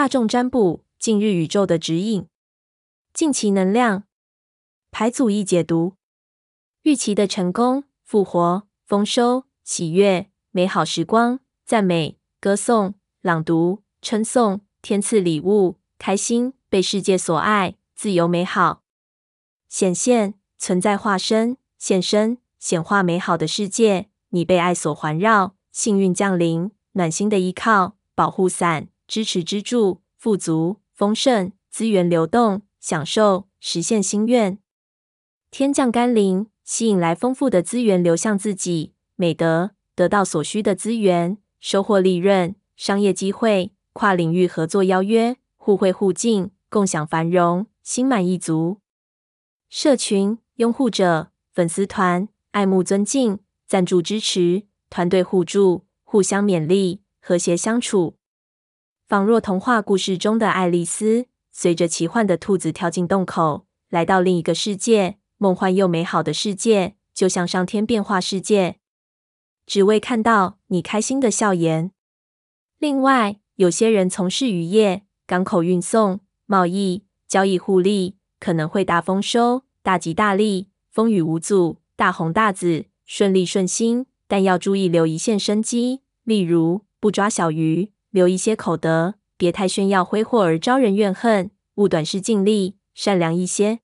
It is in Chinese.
大众占卜近日宇宙的指引，近期能量。牌组一解读，预期的成功、复活、丰收、喜悦、美好时光、赞美、歌颂、朗读、称颂、天赐礼物、开心、被世界所爱、自由、美好、显现、存在、化身、现身、显化美好的世界。你被爱所环绕，幸运降临，暖心的依靠，保护伞。支持支柱，富足丰盛，资源流动，享受实现心愿。天降甘霖，吸引来丰富的资源流向自己。美德得到所需的资源，收获利润，商业机会，跨领域合作邀约，互惠互敬，共享繁荣，心满意足。社群拥护者粉丝团，爱慕尊敬，赞助支持，团队互助，互相勉励，和谐相处。仿若童话故事中的爱丽丝，随着奇幻的兔子跳进洞口，来到另一个世界，梦幻又美好的世界，就像上天变化世界，只为看到你开心的笑颜。另外，有些人从事渔业、港口运送、贸易、交易互利，可能会大丰收、大吉大利、风雨无阻、大红大紫、顺利顺心，但要注意留一线生机，例如不抓小鱼。留一些口德，别太炫耀挥霍而招人怨恨。勿短视尽力，善良一些。